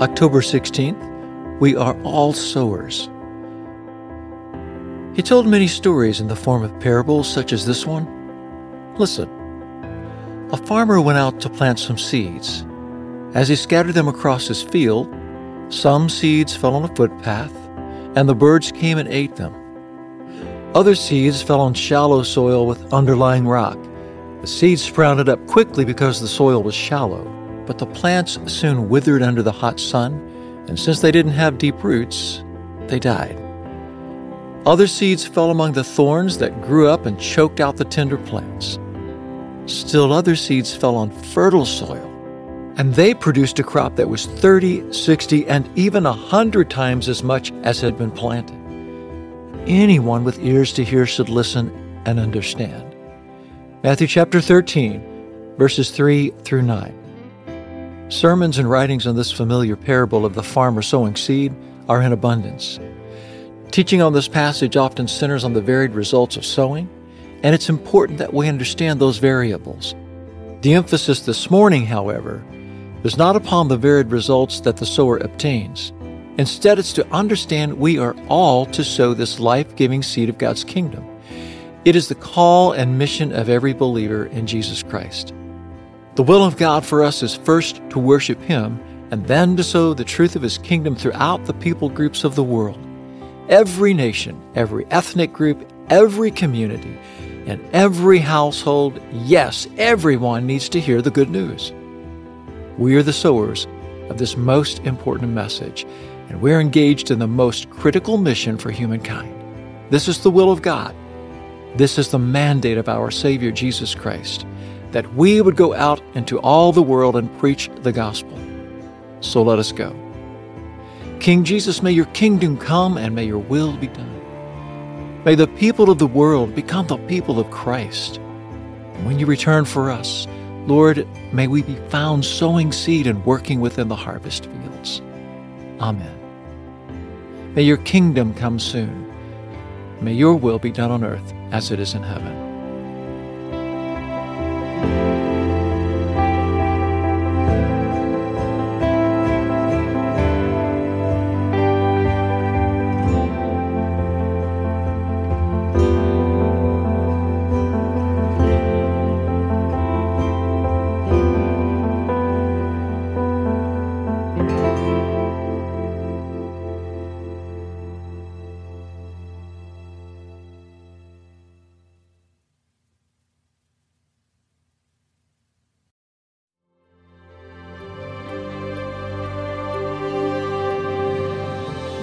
October 16th, we are all sowers. He told many stories in the form of parables, such as this one. Listen. A farmer went out to plant some seeds. As he scattered them across his field, some seeds fell on a footpath, and the birds came and ate them. Other seeds fell on shallow soil with underlying rock. The seeds sprouted up quickly because the soil was shallow but the plants soon withered under the hot sun, and since they didn't have deep roots, they died. Other seeds fell among the thorns that grew up and choked out the tender plants. Still other seeds fell on fertile soil, and they produced a crop that was 30, 60, and even a 100 times as much as had been planted. Anyone with ears to hear should listen and understand. Matthew chapter 13, verses 3 through 9. Sermons and writings on this familiar parable of the farmer sowing seed are in abundance. Teaching on this passage often centers on the varied results of sowing, and it's important that we understand those variables. The emphasis this morning, however, is not upon the varied results that the sower obtains. Instead, it's to understand we are all to sow this life giving seed of God's kingdom. It is the call and mission of every believer in Jesus Christ. The will of God for us is first to worship Him and then to sow the truth of His kingdom throughout the people groups of the world. Every nation, every ethnic group, every community, and every household, yes, everyone needs to hear the good news. We are the sowers of this most important message, and we're engaged in the most critical mission for humankind. This is the will of God. This is the mandate of our Savior Jesus Christ that we would go out into all the world and preach the gospel. So let us go. King Jesus, may your kingdom come and may your will be done. May the people of the world become the people of Christ. And when you return for us, Lord, may we be found sowing seed and working within the harvest fields. Amen. May your kingdom come soon. May your will be done on earth as it is in heaven.